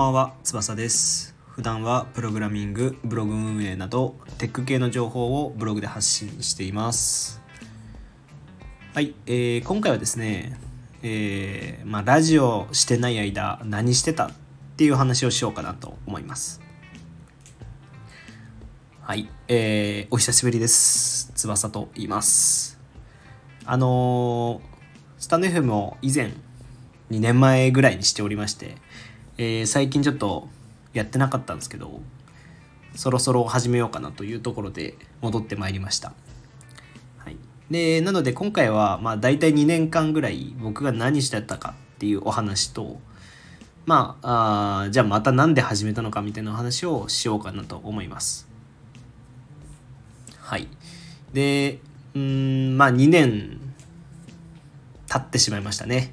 ばんは、翼です。普段はプログラミング、ブログ運営などテック系の情報をブログで発信しています。はい、えー今回はですね、えーまあ、ラジオしてない間何してたっていう話をしようかなと思います。はい、えーお久しぶりです。翼と言います。あのースタンド FM を以前2年前ぐらいにしておりまして、えー最近ちょっとやってなかったんですけどそろそろ始めようかなというところで戻ってまいりました、はい、でなので今回はまあ大体2年間ぐらい僕が何してたかっていうお話とまああじゃあまた何で始めたのかみたいなお話をしようかなと思います。はい。でうんまあ2年経ってしまいましたね。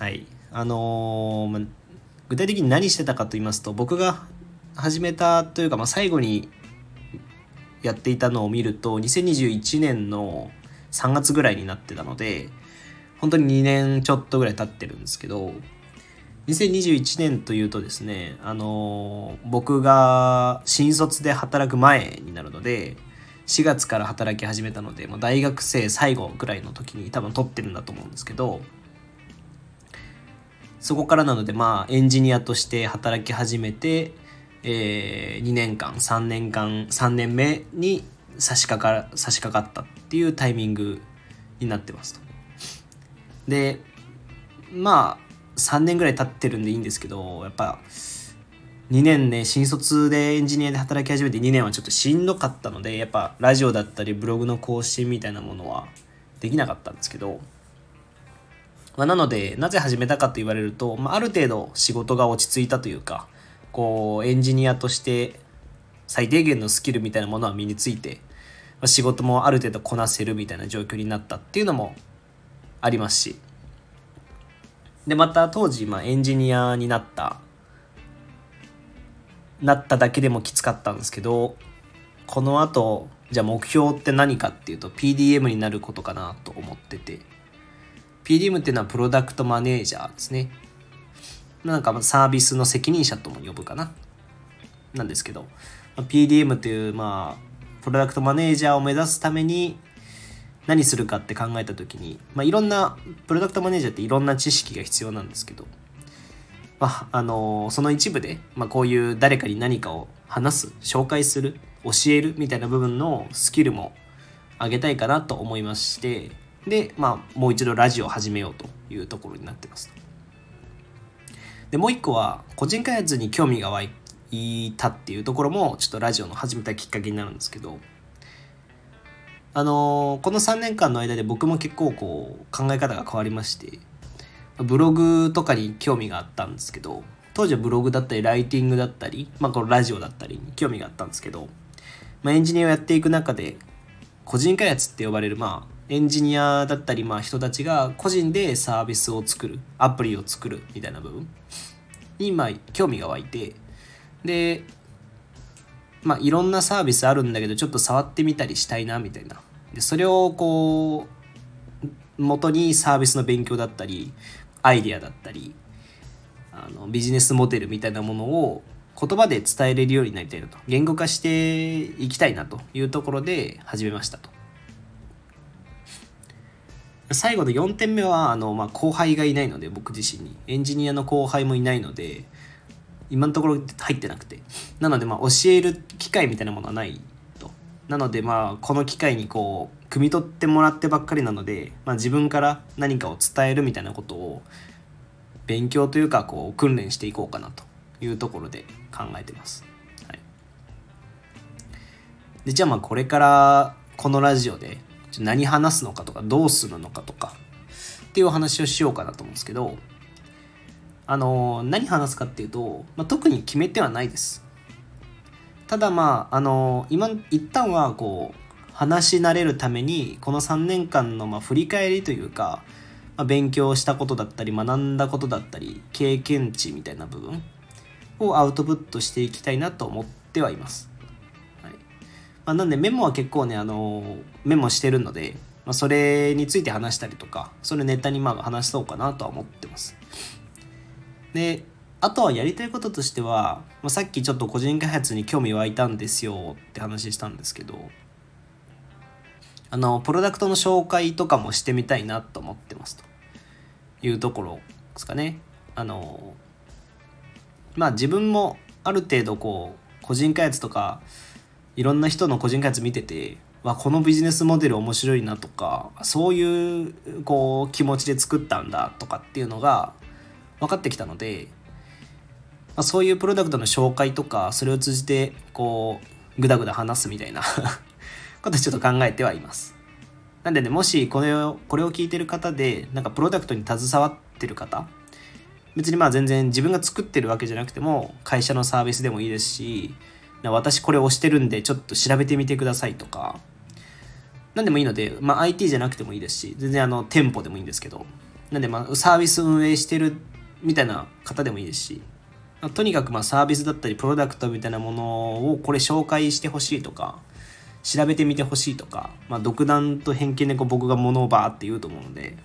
はい。あのー具体的に何してたかと言いますと僕が始めたというか、まあ、最後にやっていたのを見ると2021年の3月ぐらいになってたので本当に2年ちょっとぐらい経ってるんですけど2021年というとですねあの僕が新卒で働く前になるので4月から働き始めたので、まあ、大学生最後ぐらいの時に多分取ってるんだと思うんですけどそこからなのでまあエンジニアとして働き始めて、えー2年間3年間3年目に差し掛か差し掛かったっていうタイミングになってますと。でまあ3年ぐらい経ってるんでいいんですけどやっぱ2年ね新卒でエンジニアで働き始めて2年はちょっとしんどかったのでやっぱラジオだったりブログの更新みたいなものはできなかったんですけどまあ、なのでなぜ始めたかと言われると、まあ、ある程度仕事が落ち着いたというかこうエンジニアとして最低限のスキルみたいなものは身について、まあ、仕事もある程度こなせるみたいな状況になったっていうのもありますし。でまた当時、まあ、エンジニアになったなっただけでもきつかったんですけどこのあとじゃあ目標って何かっていうと PDM になることかなと思ってて。PDM っていうのはプロダクトマネージャーですね。なんかサービスの責任者とも呼ぶかな。なんですけど、PDM というまあプロダクトマネージャーを目指すために何するかって考えた時に、まあ、いろんなプロダクトマネージャーっていろんな知識が必要なんですけど、まああのその一部で、まあ、こういう誰かに何かを話す紹介する教えるみたいな部分のスキルも上げたいかなと思いましてで、まあ、もう一度ラジオを始めようというところになってます。でもう一個は個人開発に興味が湧いたっていうところもちょっとラジオの始めたきっかけになるんですけどあのこの3年間の間で僕も結構こう考え方が変わりましてブログとかに興味があったんですけど当時はブログだったりライティングだったり、まあ、このラジオだったりに興味があったんですけど、まあ、エンジニアをやっていく中で個人開発って呼ばれるまあエンジニアだったりまあ人たちが個人でサービスを作るアプリを作るみたいな部分。にまあ興味が湧いてでまあいろんなサービスあるんだけどちょっと触ってみたりしたいなみたいな。でそれをこう元にサービスの勉強だったりアイディアだったりあのビジネスモデルみたいなものを言葉で伝えれるようになりたいなと。言語化していきたいなというところで始めましたと。最後の4点目はあの、まあ、後輩がいないので僕自身に。エンジニアの後輩もいないので今のところ入ってなくて。なのでまあ教える機会みたいなものはないと。なのでまあこの機会にこう汲み取ってもらってばっかりなので、まあ、自分から何かを伝えるみたいなことを勉強というかこう訓練していこうかなと。いうところで考えてます。はい、でじゃあまあこれからこのラジオで何話すのかとかどうするのかとかっていうお話をしようかなと思うんですけどあの何話すかっていうと、まあ、特に決めてはないです。ただまああの今一旦はこう話し慣れるためにこの3年間のまあ振り返りというか、まあ、勉強したことだったり学んだことだったり経験値みたいな部分をアウトプットしていきたいなと思ってはいます。まあ、なんでメモは結構ねあのメモしてるので、まあ、それについて話したりとかそれネタにまあ話そうかなとは思ってます。であとはやりたいこととしては、まあ、さっきちょっと個人開発に興味湧いたんですよって話したんですけどあのプロダクトの紹介とかもしてみたいなと思ってますというところですかねあのまあ自分もある程度こう個人開発とかいろんな人の個人開発見ててわこのビジネスモデル面白いなとかそういうこう気持ちで作ったんだとかっていうのが分かってきたので、まあ、そういうプロダクトの紹介とかそれを通じてこうグダグダ話すみたいな ことちょっと考えてはいます。なんでねもしこれをこれを聞いてる方でなんかプロダクトに携わってる方別にまあ全然自分が作ってるわけじゃなくても会社のサービスでもいいですし私これ押してるんでちょっと調べてみてくださいとか。何でもいいので、まあ、IT じゃなくてもいいですし全然あの店舗でもいいんですけど。なんでまあサービス運営してるみたいな方でもいいですし。とにかくまあサービスだったりプロダクトみたいなものをこれ紹介してほしいとか調べてみてほしいとか、まあ、独断と偏見でこう僕が物をバーって言うと思うので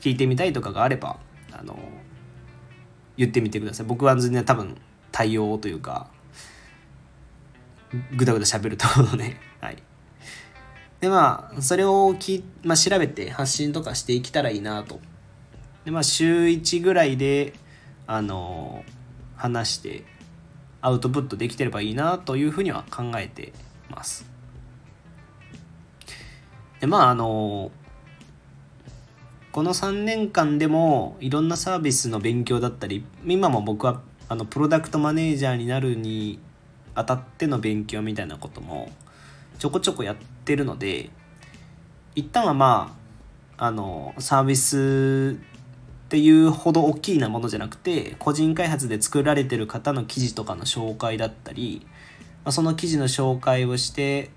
聞いてみたいとかがあればあの言ってみてください。僕は全然多分対応というかぐだぐだ喋ると思うので はい。でまあそれをき、まあ、調べて発信とかしていけたらいいなと。でまあ週1ぐらいであの話してアウトプットできてればいいなというふうには考えてます。でまああのこの3年間でもいろんなサービスの勉強だったり今も僕はあのプロダクトマネージャーになるにあたっての勉強みたいなこともちょこちょこやってるので一旦はまああのサービスっていうほど大きいなものじゃなくて個人開発で作られてる方の記事とかの紹介だったり、まあ、その記事の紹介をして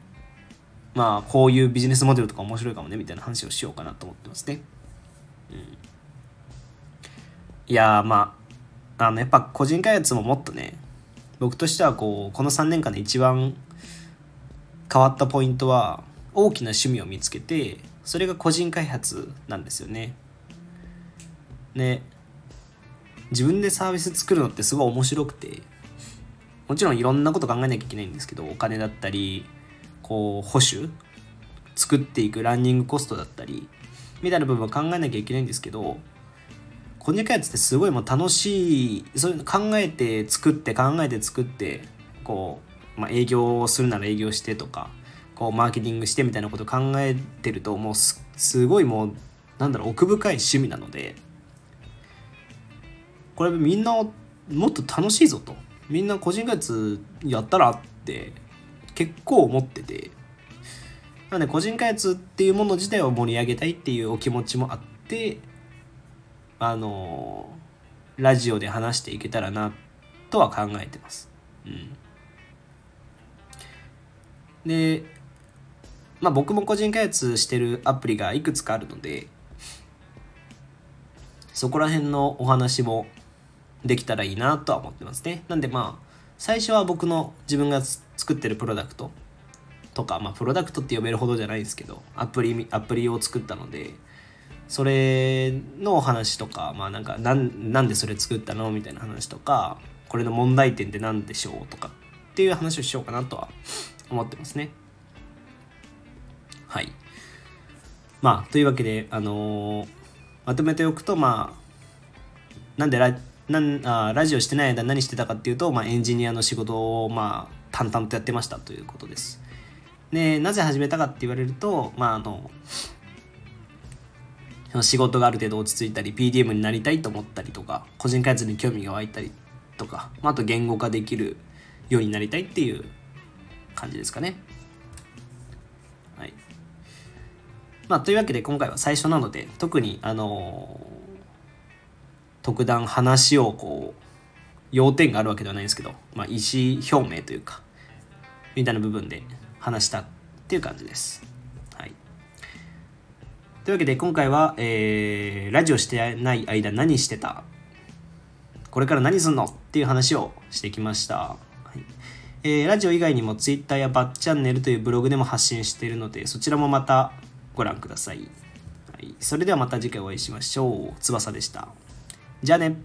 まあこういうビジネスモデルとか面白いかもねみたいな話をしようかなと思ってますね。うん、いやまああのやっぱ個人開発ももっとね僕としてはこうこの3年間で一番変わったポイントは大きな趣味を見つけてそれが個人開発なんですよね。ね自分でサービス作るのってすごい面白くてもちろんいろんなこと考えなきゃいけないんですけどお金だったりこう保守作っていくランニングコストだったりみたいな部分は考えなきゃいけないんですけどこんにゃくやつってすごいもう楽しいそういうの考えて作って考えて作ってこう、まあ、営業をするなら営業してとかこうマーケティングしてみたいなこと考えてるともうすごいもうなんだろう奥深い趣味なのでこれみんなもっと楽しいぞと。みんな個人開発やったらって結構思ってて。なので個人開発っていうもの自体を盛り上げたいっていうお気持ちもあってあのラジオで話していけたらなとは考えてます。うん、でまあ僕も個人開発してるアプリがいくつかあるのでそこら辺のお話もできたらいいなとは思ってますね。なんでまあ最初は僕の自分が作ってるプロダクトとか、まあ、プロダクトって呼べるほどじゃないんですけどアプリアプリを作ったのでそれのお話とか、まあ、なんかなんなんでそれ作ったのみたいな話とかこれの問題点って何でしょうとかっていう話をしようかなとは思ってますね。はい。まあというわけで、あのー、まとめておくとまあなんでラなんあラジオしてない間何してたかっていうと、まあ、エンジニアの仕事をまあ淡々とやってましたということです。でなぜ始めたかって言われるとまああの仕事がある程度落ち着いたり PDM になりたいと思ったりとか個人開発に興味が湧いたりとか、まあ、あと言語化できるようになりたいっていう感じですかね。はい。まあというわけで今回は最初なので特にあの特段話をこう要点があるわけではないんですけど、まあ、意思表明というかみたいな部分で話したっていう感じです。というわけで今回は、えー、ラジオしてない間何してた？これから何すんの？っていう話をしてきました。はいえー、ラジオ以外にも Twitter やバッチャンネルというブログでも発信しているのでそちらもまたご覧ください。はい、それではまた次回お会いしましょう。翼でした。じゃあね